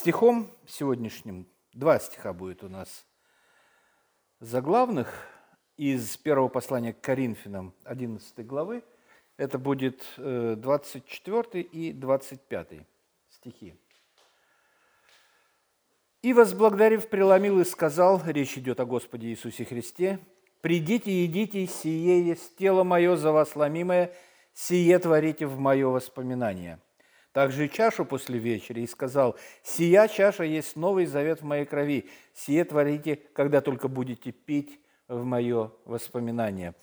Стихом сегодняшним, два стиха будет у нас заглавных из первого послания к Коринфянам 11 главы. Это будет 24 э, и 25 стихи. «И, возблагодарив, преломил и сказал, речь идет о Господе Иисусе Христе, «Придите, едите, сие есть тело мое за вас ломимое, сие творите в мое воспоминание». Также и чашу после вечери и сказал, «Сия чаша есть новый завет в моей крови, сие творите, когда только будете пить в мое воспоминание».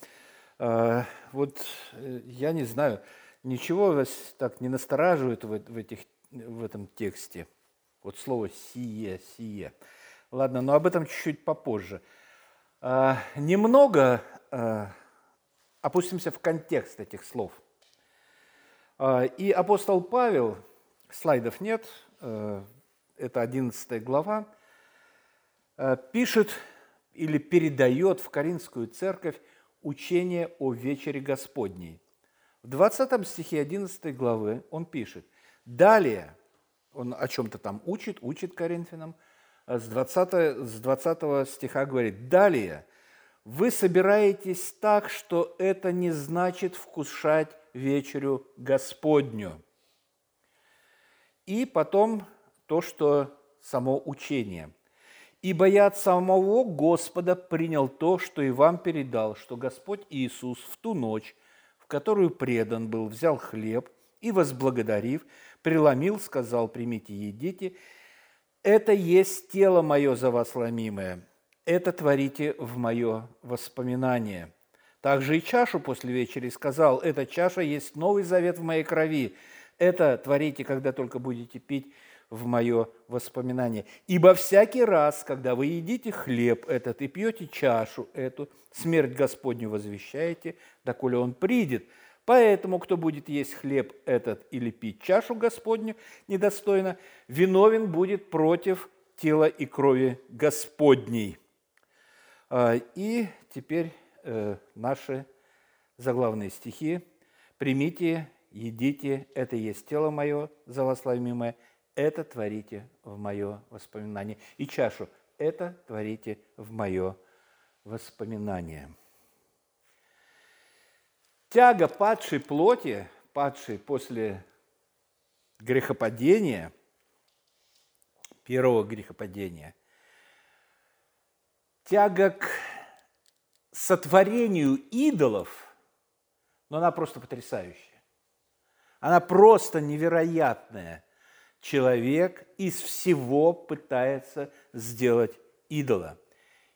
А, вот э, я не знаю, ничего вас так не настораживает в, этих, в этом тексте. Вот слово «сие», «сие». Ладно, но об этом чуть-чуть попозже. А, немного опустимся в контекст этих слов – и апостол Павел, слайдов нет, э, это 11 глава, э, пишет или передает в Каринскую церковь учение о вечере Господней. В 20 стихе 11 главы он пишет, далее, он о чем-то там учит, учит Коринфянам, с 20, с 20 стиха говорит, далее, вы собираетесь так, что это не значит вкушать вечерю Господню. И потом то, что само учение. «Ибо я от самого Господа принял то, что и вам передал, что Господь Иисус в ту ночь, в которую предан был, взял хлеб и, возблагодарив, преломил, сказал, примите, едите, это есть тело мое за вас ломимое, это творите в мое воспоминание». Также и чашу после вечери сказал, эта чаша есть новый завет в моей крови. Это творите, когда только будете пить в мое воспоминание. Ибо всякий раз, когда вы едите хлеб этот и пьете чашу эту, смерть Господню возвещаете, доколе Он придет. Поэтому, кто будет есть хлеб этот или пить чашу Господню недостойно, виновен будет против тела и крови Господней. А, и теперь Э, наши заглавные стихи. «Примите, едите, это есть тело мое, за вас ломимое, это творите в мое воспоминание. И чашу это творите в мое воспоминание». Тяга падшей плоти, падшей после грехопадения, первого грехопадения, тяга к сотворению идолов, но она просто потрясающая. Она просто невероятная. Человек из всего пытается сделать идола.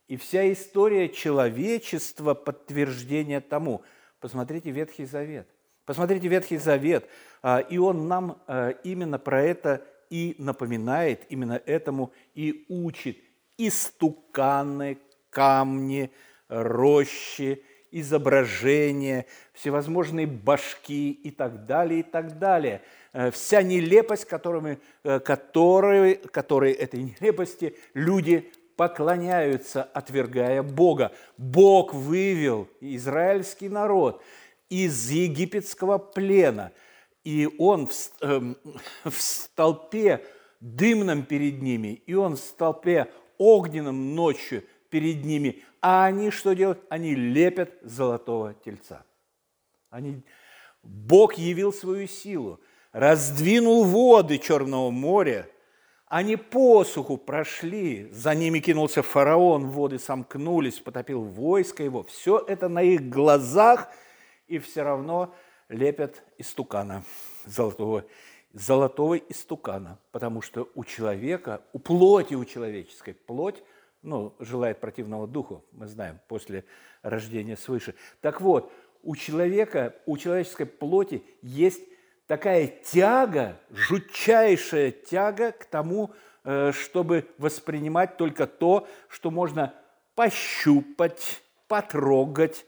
И вся история человечества – подтверждение тому. Посмотрите Ветхий Завет. Посмотрите Ветхий Завет, а, и он нам а, именно про это и напоминает, именно этому и учит. Истуканы, камни – рощи, изображения, всевозможные башки и так далее, и так далее. Э, вся нелепость, которыми, э, которой, которой этой нелепости люди поклоняются, отвергая Бога. Бог вывел израильский народ из египетского плена, и он в, э, в столпе дымном перед ними, и он в столпе огненном ночью перед ними. А они что делают? Они лепят золотого тельца. Они... Бог явил свою силу, раздвинул воды Черного моря, они посуху прошли, за ними кинулся фараон, воды сомкнулись, потопил войско его. Все это на их глазах, и все равно лепят истукана золотого, золотого истукана, потому что у человека, у плоти у человеческой, плоть – ну, желает противного духу, мы знаем, после рождения свыше. Так вот, у человека, у человеческой плоти есть такая тяга, жутчайшая тяга к тому, э, чтобы воспринимать только то, что можно пощупать, потрогать,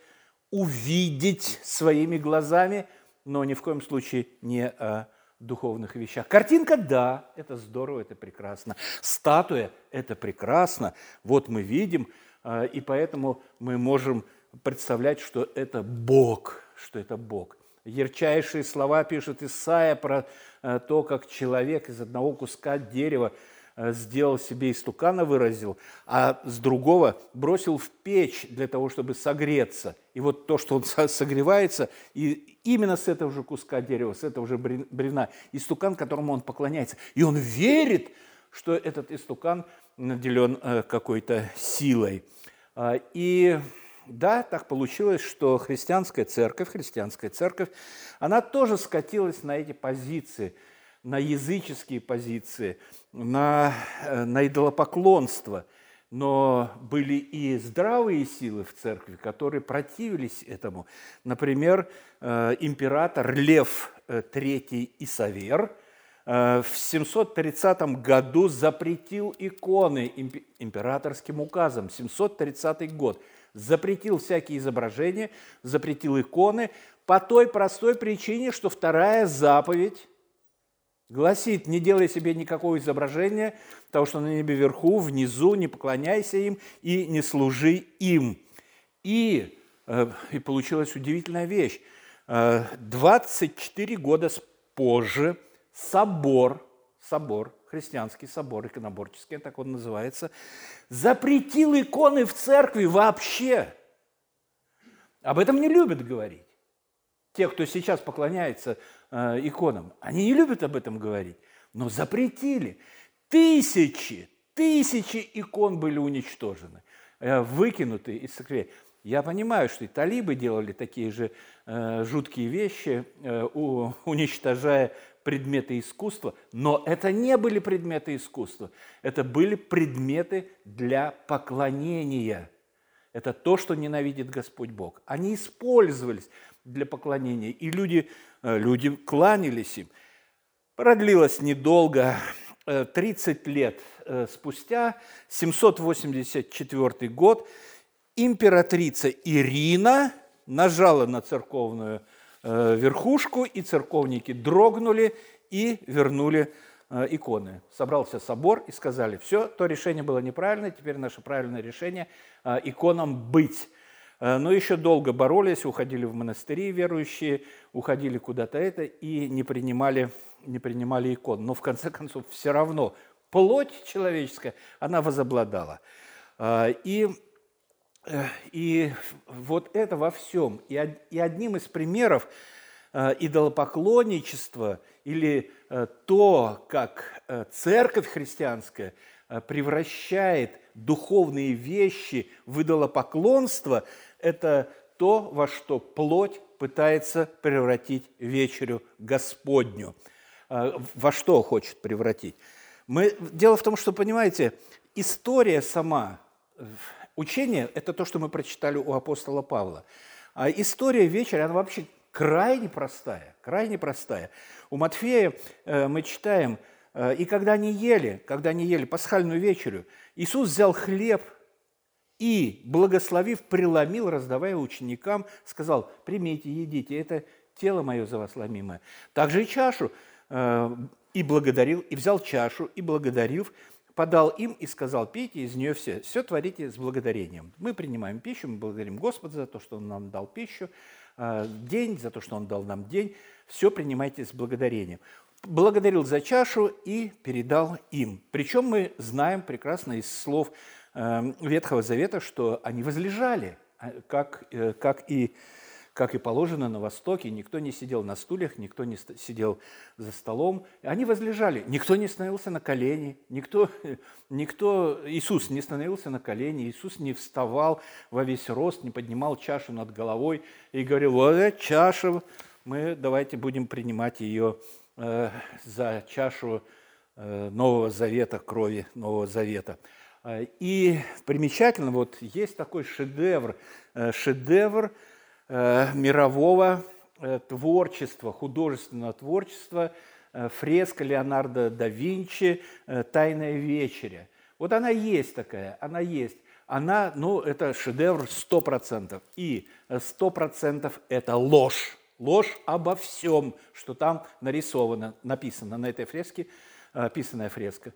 увидеть своими глазами, но ни в коем случае не э, духовных вещах. Картинка, да, это здорово, это прекрасно. Статуя, это прекрасно. Вот мы видим, а, и поэтому мы можем представлять, что это Бог, что это Бог. Ярчайшие слова пишет Исаия про а, то, как человек из одного куска дерева э, сделал себе истукана, выразил, а с другого бросил в печь для того, чтобы согреться. И вот то, что он согревается, и именно с этого же куска дерева, с этого же бревна, истукан, которому он поклоняется. И он верит, что этот истукан наделен э, какой-то силой. А, и да, так получилось, что христианская церковь, христианская церковь, она тоже скатилась на эти позиции, на языческие позиции, на, э, на идолопоклонство. Но были и здравые силы в церкви, которые противились этому. Например, э, император Лев III Исавер – Э, в 730 году запретил иконы императорским указом, 730 год. Запретил всякие изображения, запретил иконы по той простой причине, что вторая заповедь гласит, не делай себе никакого изображения, того, что на небе вверху, внизу, не поклоняйся им и не служи им. И, э, и получилась удивительная вещь. 24 э, года позже – собор, собор, христианский собор, иконоборческий, так он называется, запретил иконы в церкви вообще. Об этом не любят говорить. Те, кто сейчас поклоняется э, иконам, они не любят об этом говорить, но запретили. Тысячи, тысячи икон были уничтожены, э, выкинуты из церкви. Я понимаю, что и талибы делали такие же э, жуткие вещи, э, у, уничтожая предметы искусства, но это не были предметы искусства, это были предметы для поклонения. Это то, что ненавидит Господь Бог. Они использовались для поклонения, и люди, э, люди кланялись им. Продлилось недолго, 30 э, лет э, спустя, 784 год, императрица Ирина нажала на церковную верхушку, и церковники дрогнули и вернули иконы. Собрался собор и сказали, все, то решение было неправильное, теперь наше правильное решение иконам быть. Но еще долго боролись, уходили в монастыри верующие, уходили куда-то это и не принимали, не принимали икон. Но в конце концов все равно плоть человеческая, она возобладала. И и вот это во всем. И одним из примеров э, идолопоклонничества или э, то, как э, церковь христианская превращает духовные вещи в идолопоклонство, это то, во что плоть пытается превратить вечерю Господню. Во что хочет превратить? Мы... Дело в том, что, понимаете, история сама Учение – это то, что мы прочитали у апостола Павла. А история вечера, она вообще крайне простая, крайне простая. У Матфея э, мы читаем, э, и когда они ели, когда они ели пасхальную вечерю, Иисус взял хлеб и, благословив, преломил, раздавая ученикам, сказал, примите, едите, это тело мое за вас ломимое. Также и чашу, э, и благодарил, и взял чашу, и благодарив, подал им и сказал, пейте из нее все, все творите с благодарением. Мы принимаем пищу, мы благодарим Господа за то, что Он нам дал пищу, а, день, за то, что Он дал нам день, все принимайте с благодарением. Благодарил за чашу и передал им. Причем мы знаем прекрасно из слов э, Ветхого Завета, что они возлежали, а, как, э, как и как и положено на Востоке, никто не сидел на стульях, никто не сидел за столом. Они возлежали, никто не становился на колени, никто, никто, Иисус не становился на колени, Иисус не вставал во весь рост, не поднимал чашу над головой и говорил, вот эта чаша, мы давайте будем принимать ее э, за чашу э, Нового Завета, крови Нового Завета. Э, и примечательно, вот есть такой шедевр, э, шедевр – Э, мирового творчества, художественного творчества, фреска Леонардо да Винчи «Тайная вечеря». Вот она есть такая, она есть. Она, ну, это шедевр 100%. И 100% это ложь. Ложь обо всем, что там нарисовано, написано на этой фреске, описанная фреска.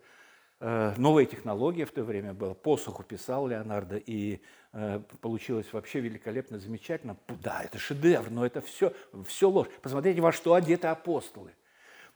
Новая технология в то время была. Посуху писал Леонардо, и Э, получилось вообще великолепно, замечательно. Да, это шедевр, но это все, все ложь. Посмотрите, во что одеты апостолы.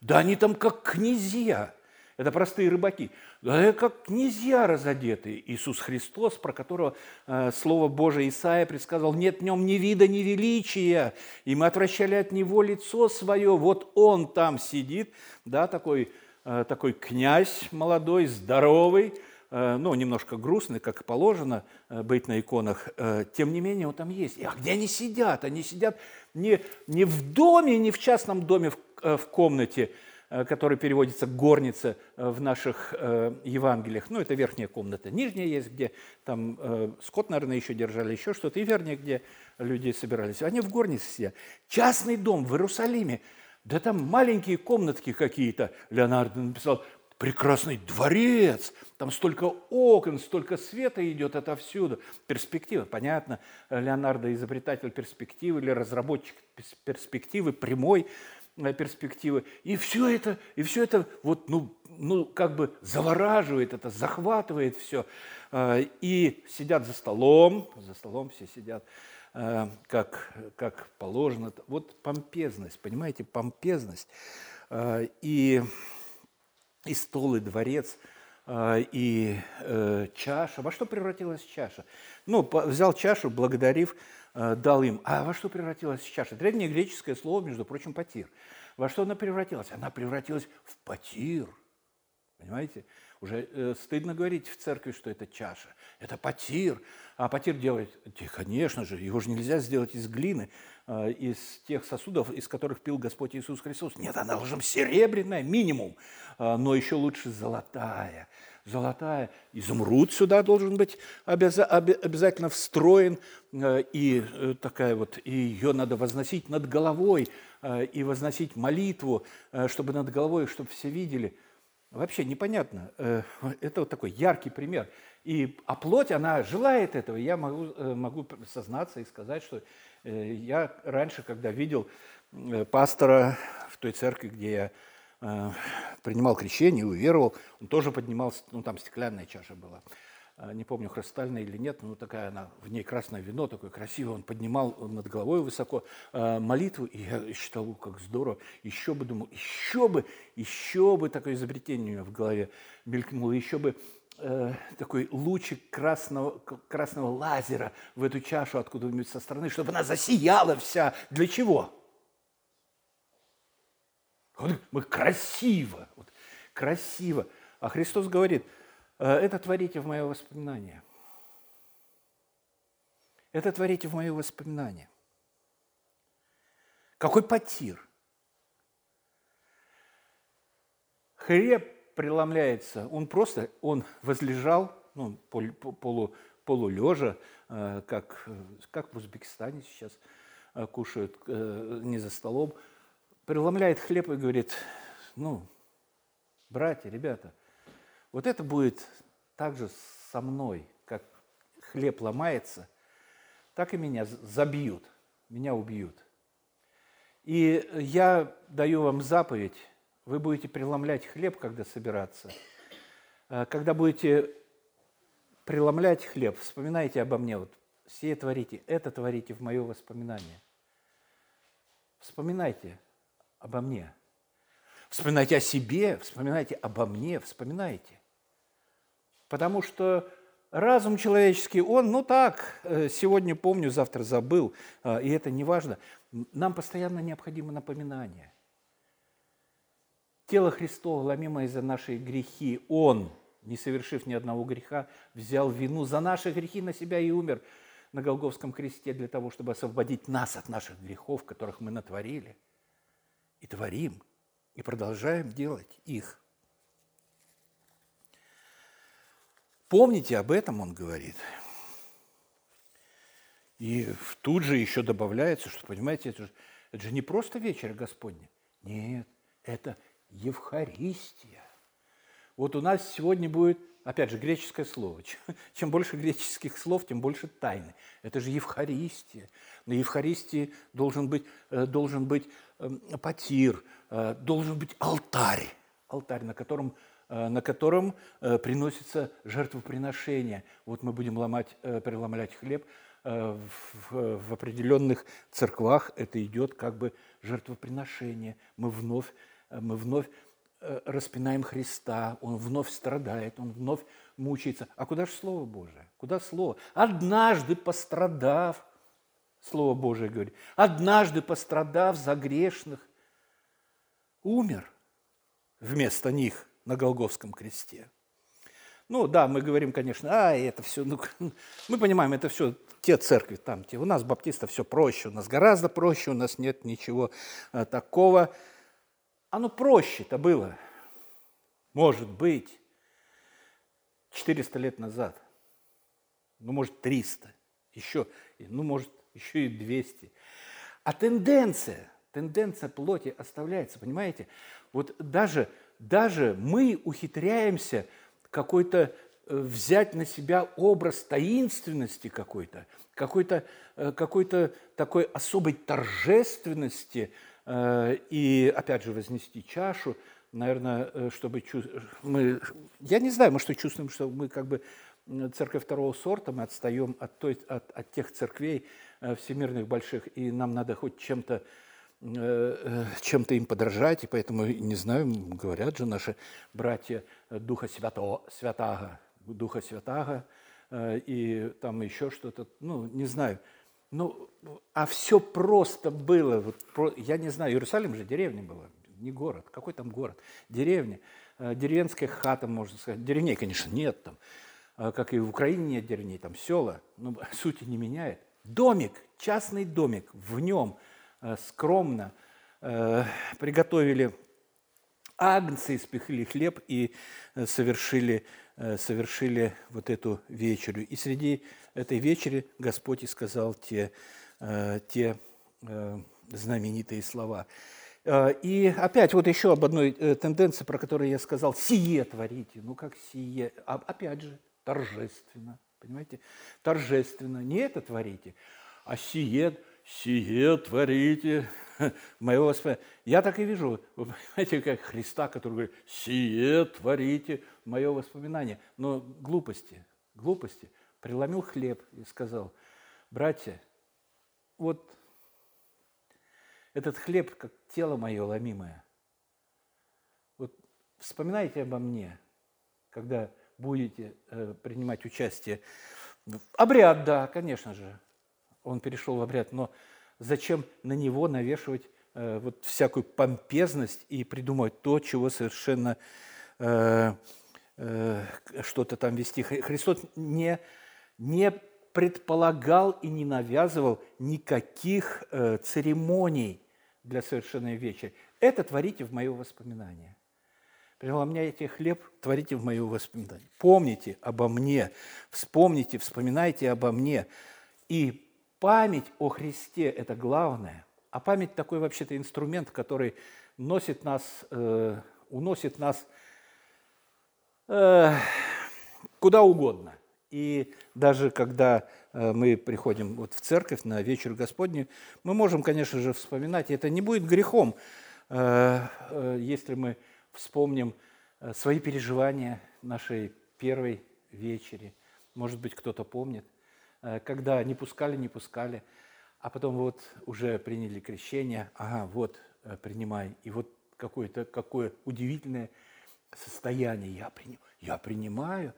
Да они там как князья. Это простые рыбаки. Да как князья разодеты. Иисус Христос, про которого э, Слово Божие Исаия предсказал, нет в нем ни вида, ни величия, и мы отвращали от него лицо свое. Вот он там сидит, да, такой, э, такой князь молодой, здоровый, э, ну, немножко грустный, как положено э, быть на иконах. Э, тем не менее, он там есть. А где они сидят? Они сидят не, не в доме, не в частном доме, в, э, в комнате, Э, который переводится «горница» э, в наших э, Евангелиях. Ну, это верхняя комната. Нижняя есть, где там скот, наверное, еще держали, еще что-то. И верхняя, где люди собирались. Они в горнице сидят. Частный дом в Иерусалиме. Да там маленькие комнатки какие-то. Леонардо написал, прекрасный дворец, там столько окон, столько света идет отовсюду. Перспектива, понятно, Леонардо изобретатель перспективы или разработчик перспективы прямой – перспективы. И все это, и все это вот, ну, ну, как бы завораживает, это захватывает все. А, и сидят за столом, за столом все сидят, как, как положено. Вот помпезность, понимаете, помпезность. А, и, и стол, и дворец, и э, чаша. Во что превратилась чаша? Ну, взял чашу, благодарив, Э, дал им. А во что превратилась чаша? Древнегреческое слово, между прочим, потир. Во что она превратилась? Она превратилась в потир. Понимаете? Уже э, стыдно говорить в церкви, что это чаша. Это потир. А потир делает, конечно же, его же нельзя сделать из глины, э, из тех сосудов, из которых пил Господь Иисус Христос. Нет, она должна быть серебряная, минимум, э, но еще лучше золотая золотая. Изумруд сюда должен быть обязательно встроен, э, и э, такая вот, и ее надо возносить над головой, э, и возносить молитву, чтобы над головой, чтобы все видели. Вообще непонятно. Это вот такой яркий пример. И, а плоть, она желает этого. Я могу, могу сознаться и сказать, что я раньше, когда видел пастора в той церкви, где я Э, принимал крещение, уверовал, он тоже поднимал, ну там стеклянная чаша была, э, не помню, хрустальная или нет, но такая она, в ней красное вино, такое красивое, он поднимал над головой высоко э, молитву, и я считал, как здорово, еще бы, думал, еще бы, еще бы такое изобретение у меня в голове мелькнуло, еще бы такой лучик красного, красного лазера в эту чашу откуда-нибудь со стороны, чтобы она засияла вся. Для чего? Мы красиво, вот, красиво. А Христос говорит, «Э, это творите в мое воспоминание. Это творите в мое воспоминание. Какой потир. Хлеб преломляется, он просто, он возлежал, ну, полу, полулежа, э, как, как в Узбекистане сейчас э, кушают не за столом, преломляет хлеб и говорит, ну, братья, ребята, вот это будет так же со мной, как хлеб ломается, так и меня забьют, меня убьют. И я даю вам заповедь, вы будете преломлять хлеб, когда собираться. Э, когда будете преломлять хлеб, вспоминайте обо мне, вот все творите, это творите в мое воспоминание. Вспоминайте, обо мне. Вспоминайте о себе, вспоминайте обо мне, вспоминайте. Потому что разум человеческий, он, ну так, э, сегодня помню, завтра забыл, э, и это не важно. Нам постоянно необходимо напоминание. Тело Христова, ломимое за наши грехи, Он, не совершив ни одного греха, взял вину за наши грехи на себя и умер на Голговском кресте для того, чтобы освободить нас от наших грехов, которых мы натворили – и творим, и продолжаем делать их. Помните об этом, он говорит. И тут же еще добавляется, что, понимаете, это же, это же не просто вечер Господня. Нет, это Евхаристия. Вот у нас сегодня будет, опять же, греческое слово. Чем, больше греческих слов, тем больше тайны. Это же Евхаристия. На Евхаристии должен быть, э, должен быть Эм, потир, э, должен быть алтарь, алтарь, на котором, на котором э, приносится жертвоприношение. Вот мы будем ломать, преломлять хлеб, в, в определенных церквах это идет как бы жертвоприношение. Мы вновь, мы вновь э, распинаем Христа, Он вновь страдает, Он вновь мучается. А куда же Слово Божие? Куда Слово? Однажды пострадав, Слово Божие говорит, однажды пострадав за грешных, умер вместо них на Голговском кресте. Ну да, мы говорим, конечно, а это все, ну, мы понимаем, это все те церкви там, те. У нас баптистов все проще, у нас гораздо проще, у нас нет ничего а, такого. Оно проще-то было, может быть, 400 лет назад, ну, может, 300, еще, ну, может, еще и 200. А тенденция, тенденция плоти оставляется, понимаете? Вот даже, даже мы ухитряемся какой-то э, взять на себя образ таинственности какой-то, какой-то э, какой такой особой торжественности э, и, опять же, вознести чашу, наверное, чтобы мы, я не знаю, мы что чувствуем, что мы как бы церковь второго сорта, мы отстаем от, той, от, от тех церквей всемирных больших, и нам надо хоть чем-то чем-то им подражать, и поэтому, не знаю, говорят же наши братья Духа Святого, Святаго, Духа Святаго, э, и там еще что-то, ну, не знаю. Ну, а все просто было. Вот, я не знаю, Иерусалим же деревня была, не город. Какой там город? Деревня. Деревенская хата, можно сказать. Деревней, конечно, нет там. Как и в Украине нет деревней, там села. Но сути не меняет. Домик, частный домик, в нем – Э, скромно э, приготовили агнцы, испекли хлеб и э, совершили, совершили вот эту вечерю. И среди этой вечери Господь и сказал те, те знаменитые слова. И опять вот еще об одной тенденции, про которую я сказал, сие творите. Ну как сие? А, опять же, торжественно. Понимаете? Торжественно. Не это творите, а сие сие творите моего воспоминания. Я так и вижу, вы понимаете, как Христа, который говорит, сие творите мое воспоминание. Но глупости, глупости. Преломил хлеб и сказал, братья, вот этот хлеб, как тело мое ломимое. Вот вспоминайте обо мне, когда будете э, принимать участие. Обряд, да, конечно же, он перешел в обряд, но зачем на него навешивать э, вот всякую помпезность и придумывать то, чего совершенно э, э, что-то там вести. Христос не, не предполагал и не навязывал никаких э, церемоний для совершенной вечери. Это творите в мое воспоминание. Преломняйте хлеб, творите в мое воспоминание. Помните обо мне, вспомните, вспоминайте обо мне. И Память о Христе – это главное. А память такой вообще-то инструмент, который носит нас, э, уносит нас э, куда угодно. И даже когда э, мы приходим вот в церковь на вечер Господний, мы можем, конечно же, вспоминать, и это не будет грехом, э, э, если мы вспомним свои переживания нашей первой вечери. Может быть, кто-то помнит. Э, когда не пускали, не пускали, а потом вот уже приняли крещение, ага, вот, э, принимай. И вот какое-то какое удивительное состояние я, приним, я принимаю,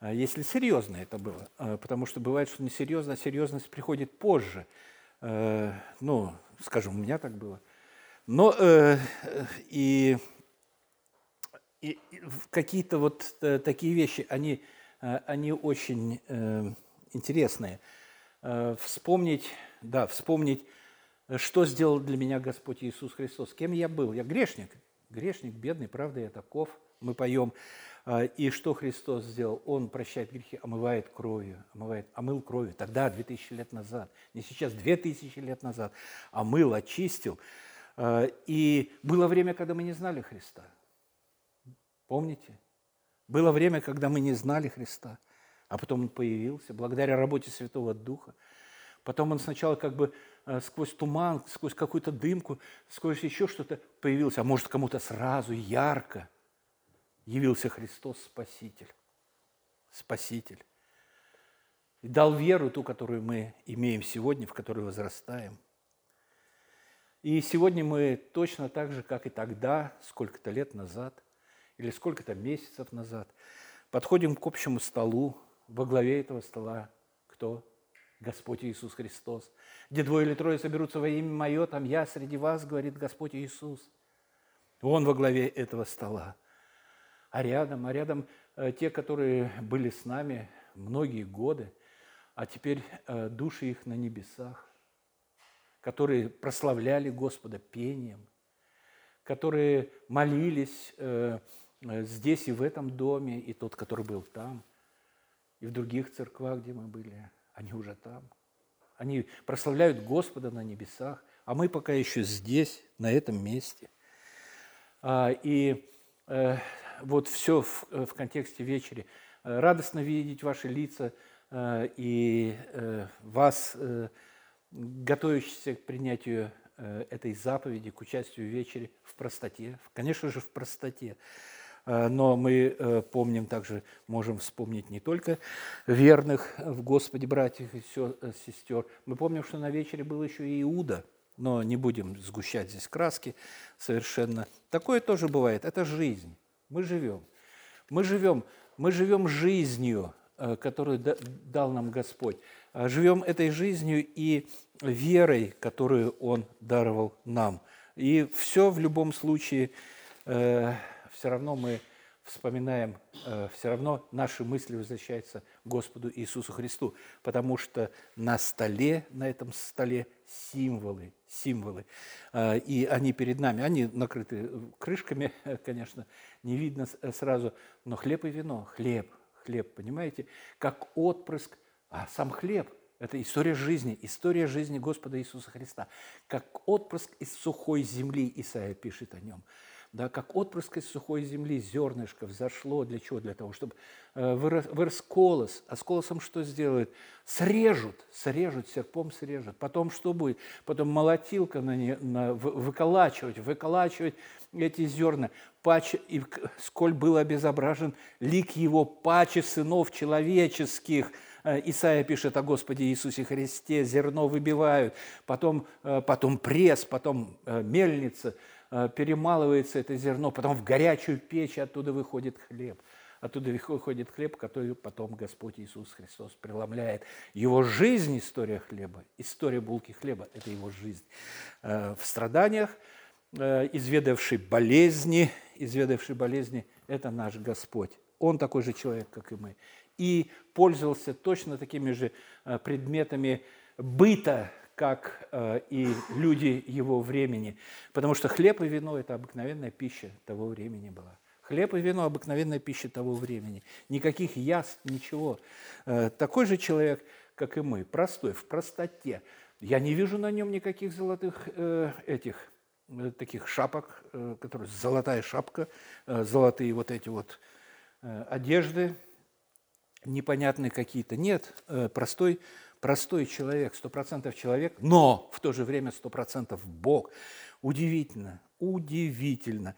э, если серьезно это было. Потому что бывает, что несерьезно, а серьезность приходит позже. Ну, скажем, у меня так было. Но и, и какие-то вот такие вещи, они, они очень интересные. Э, вспомнить, да, вспомнить, что сделал для меня Господь Иисус Христос. Кем я был? Я грешник. Грешник, бедный, правда, я таков. Мы поем. Э, и что Христос сделал? Он прощает грехи, омывает кровью, омывает, омыл кровью. Тогда, 2000 лет назад, не сейчас, 2000 лет назад, омыл, очистил. Э, и было время, когда мы не знали Христа. Помните? Было время, когда мы не знали Христа а потом он появился благодаря работе Святого Духа. Потом он сначала как бы э, сквозь туман, сквозь какую-то дымку, сквозь еще что-то появился, а может кому-то сразу ярко явился Христос Спаситель. Спаситель. И дал веру ту, которую мы имеем сегодня, в которой возрастаем. И сегодня мы точно так же, как и тогда, сколько-то лет назад, или сколько-то месяцев назад, подходим к общему столу, во главе этого стола кто? Господь Иисус Христос. Где двое или трое соберутся во имя Мое, там я среди вас, говорит Господь Иисус. Он во главе этого стола. А рядом, а рядом э, те, которые были с нами многие годы, а теперь э, души их на небесах, которые прославляли Господа пением, которые молились э, здесь и в этом доме, и тот, который был там, и в других церквах, где мы были, они уже там. Они прославляют Господа на небесах, а мы пока еще здесь, на этом месте. А, и э, вот все в, контексте вечери. Радостно видеть ваши лица э, и э, вас, готовящихся к принятию этой заповеди, к участию в вечере в простоте. Конечно же, в простоте. Э, но мы э, помним также, можем вспомнить не только верных в Господе братьев и э, сестер. Мы помним, что на вечере был еще и Иуда, но не будем сгущать здесь краски совершенно. Такое тоже бывает. Это жизнь. Мы живем. Мы живем, мы живем жизнью, которую дал нам Господь. Живем этой жизнью и верой, которую Он даровал нам. И все в любом случае все равно мы вспоминаем, э, все равно наши мысли возвращаются к Господу Иисусу Христу, потому что на столе, на этом столе символы, символы, э, и они перед нами, они накрыты крышками, конечно, не видно сразу, но хлеб и вино, хлеб, хлеб, понимаете, как отпрыск, а сам хлеб – это история жизни, история жизни Господа Иисуса Христа, как отпрыск из сухой земли, Исаия пишет о нем – да, как отпрыск из сухой земли, зернышко взошло. Для чего? Для того, чтобы э, вырос, вырос колос. А с колосом что сделают? Срежут, срежут, серпом срежут. Потом что будет? Потом молотилка на не, на, выколачивать, выколачивать эти зерна. Паче, и сколь был обезображен лик его паче сынов человеческих – э, Исаия пишет о Господе Иисусе Христе, зерно выбивают, потом, э, потом пресс, потом мельница – перемалывается это зерно, потом в горячую печь оттуда выходит хлеб. Оттуда выходит хлеб, который потом Господь Иисус Христос преломляет. Его жизнь – история хлеба, история булки хлеба – это его жизнь. Э, в страданиях, э, изведавший болезни, изведавший болезни – это наш Господь. Он такой же человек, как и мы. И пользовался точно такими же предметами быта, как э, и люди его времени. Потому что хлеб и вино – это обыкновенная пища того времени была. Хлеб и вино – обыкновенная пища того времени. Никаких яств, ничего. Э, такой же человек, как и мы, простой, в простоте. Я не вижу на нем никаких золотых э, этих таких шапок, которые золотая шапка, золотые вот эти вот одежды, непонятные какие-то. Нет, простой простой человек, сто процентов человек, но в то же время сто процентов Бог. Удивительно, удивительно.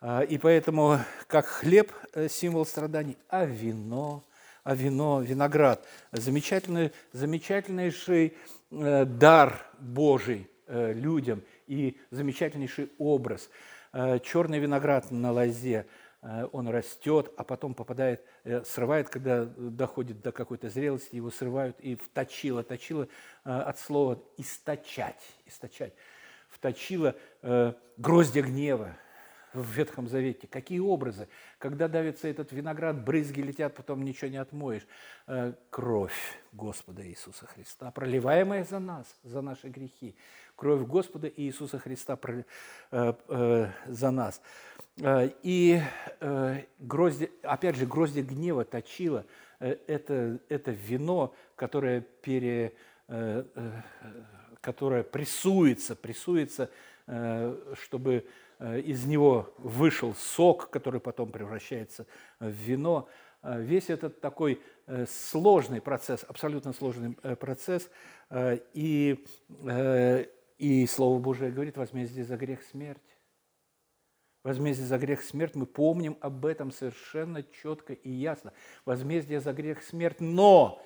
А, и поэтому как хлеб э, – символ страданий, а вино, а вино, виноград – замечательный, замечательнейший э, дар Божий э, людям и замечательнейший образ. Черный виноград на лозе – он растет, а потом попадает, э, срывает, когда доходит до какой-то зрелости, его срывают и вточило. Точило э, от слова «источать», источать. Вточило гроздья гнева в Ветхом Завете. Какие образы? Когда давится этот виноград, брызги летят, потом ничего не отмоешь. Кровь Господа Иисуса Христа, проливаемая за нас, за наши грехи. Кровь Господа Иисуса Христа за нас. Э, и э, грозди, опять же, грозди гнева точила э, это, это вино, которое, пере, которое прессуется, прессуется, чтобы из него вышел сок, который потом превращается в вино. Весь этот такой сложный процесс, абсолютно сложный процесс, и, и Слово Божие говорит, возмездие за грех – смерть возмездие за грех – смерть, мы помним об этом совершенно четко и ясно. Возмездие за грех – смерть, но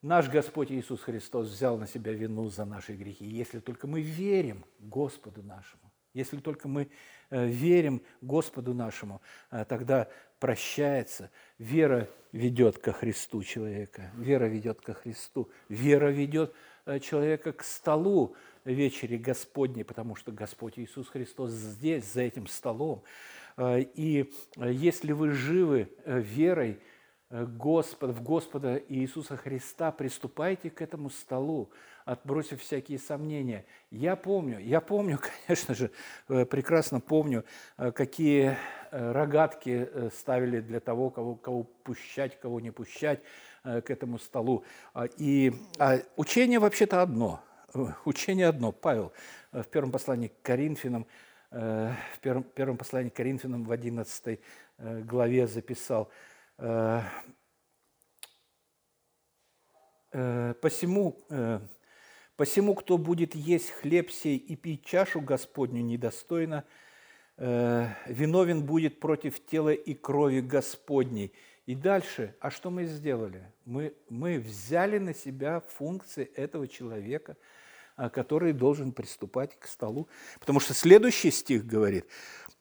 Наш Господь Иисус Христос взял на себя вину за наши грехи. Если только мы верим Господу нашему, если только мы э, верим Господу нашему, э, тогда прощается. Вера ведет ко Христу человека. Вера ведет ко Христу. Вера ведет человека к столу вечери Господней, потому что Господь Иисус Христос здесь, за этим столом. И если вы живы верой, Господа, в Господа Иисуса Христа, приступайте к этому столу, отбросив всякие сомнения. Я помню, я помню, конечно же, э, прекрасно помню, э, какие э, рогатки ставили для того, кого, кого пущать, кого не пущать к этому столу. А, и а учение вообще-то одно. Учение одно. Павел в первом послании к Коринфянам, в первом, первом послании к Коринфянам в 11 главе записал – Э, э, посему, э, посему, кто будет есть хлеб сей и пить чашу Господню недостойно, виновен будет против тела и крови Господней. И дальше, а что мы сделали? Мы, мы взяли на себя функции этого человека, который должен приступать к столу. Потому что следующий стих говорит,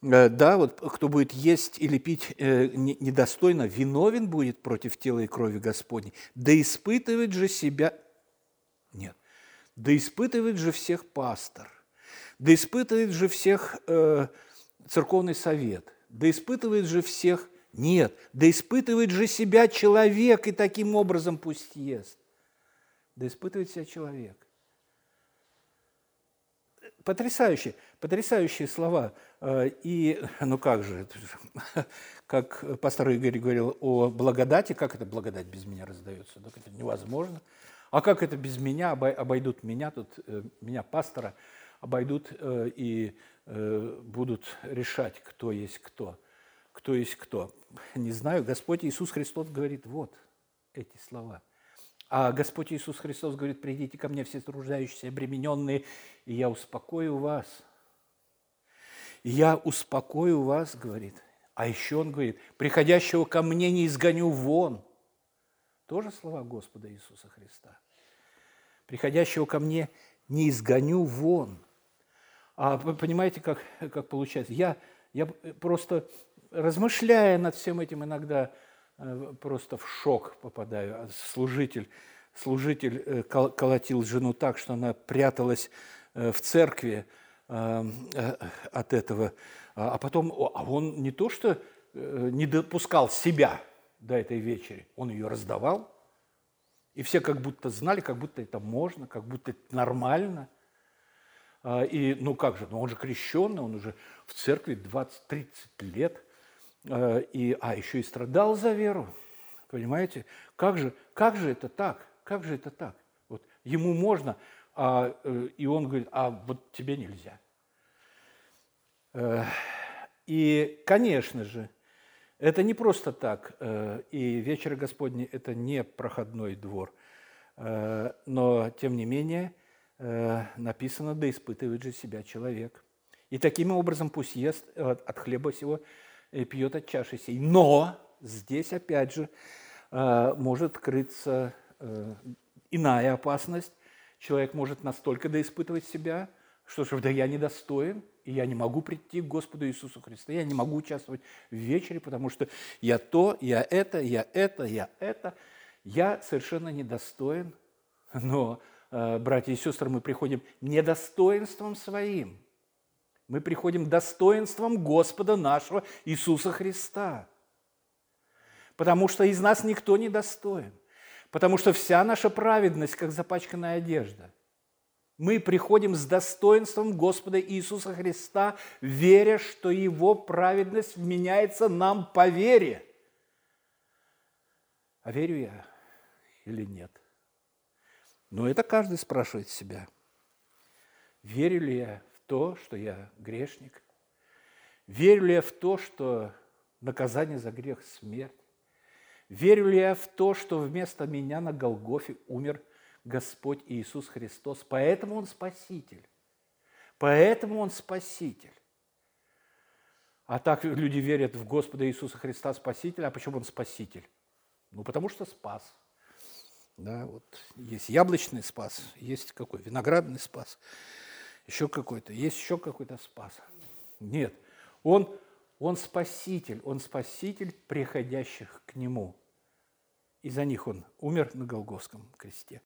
Э, да, вот кто будет есть или пить э, недостойно, виновен будет против тела и крови Господней. Да испытывает же себя... Нет. Да испытывает же всех пастор. Да испытывает же всех э, церковный совет. Да испытывает же всех... Нет. Да испытывает же себя человек, и таким образом пусть ест. Да испытывает себя человек. Потрясающие, потрясающие слова. Э, и, ну как же, как пастор Игорь говорил о благодати, как это благодать без меня раздается? Так это невозможно. А как это без меня обойдут меня, тут э, меня, пастора, обойдут э, и будут решать, кто есть кто, кто есть кто. Не знаю, Господь Иисус Христос говорит вот эти слова – а Господь Иисус Христос говорит, придите ко мне все труждающиеся, обремененные, и я успокою вас. Я успокою вас, говорит. А еще он говорит, приходящего ко мне не изгоню вон. Тоже слова Господа Иисуса Христа. Приходящего ко мне не изгоню вон. А вы понимаете, как, как получается? Я, я просто размышляя над всем этим иногда, Э, просто в шок попадаю. А служитель, служитель э, колотил жену так, что она пряталась э, в церкви от этого. А, а потом а он не то что не допускал себя до этой вечери, он ее раздавал. И все как будто знали, как будто это можно, как будто это нормально. И ну как же, ну он же крещенный, он уже в церкви 20-30 лет – и, а еще и страдал за веру. Понимаете? Как же, как же это так? Как же это так? Вот ему можно, а, э, и он говорит, а вот тебе нельзя. Э, и, конечно же, это не просто так, и вечер Господний – это не проходной двор, но, тем не менее, написано, да испытывает же себя человек. И таким образом пусть ест от хлеба сего и пьет от чаши сей. Но здесь, опять же, э, может крыться э, иная опасность. Человек может настолько доиспытывать себя, что же, да я недостоин, и я не могу прийти к Господу Иисусу Христу, я не могу участвовать в вечере, потому что я то, я это, я это, я это. Я совершенно недостоин, но, э, братья и сестры, мы приходим недостоинством своим – мы приходим достоинством Господа нашего Иисуса Христа. Потому что из нас никто не достоин. Потому что вся наша праведность, как запачканная одежда. Мы приходим с достоинством Господа Иисуса Христа, веря, что Его праведность вменяется нам по вере. А верю я или нет? Но это каждый спрашивает себя. Верю ли я то, что я грешник? Верю ли я в то, что наказание за грех – смерть? Верю ли я в то, что вместо меня на Голгофе умер Господь Иисус Христос? Поэтому Он Спаситель. Поэтому Он Спаситель. А так люди верят в Господа Иисуса Христа Спасителя. А почему Он Спаситель? Ну, потому что спас. Да, вот есть яблочный спас, есть какой? Виноградный спас, еще какой-то, есть еще какой-то спас. Нет, он, он спаситель, он спаситель приходящих к нему. И за них он умер на Голгофском кресте.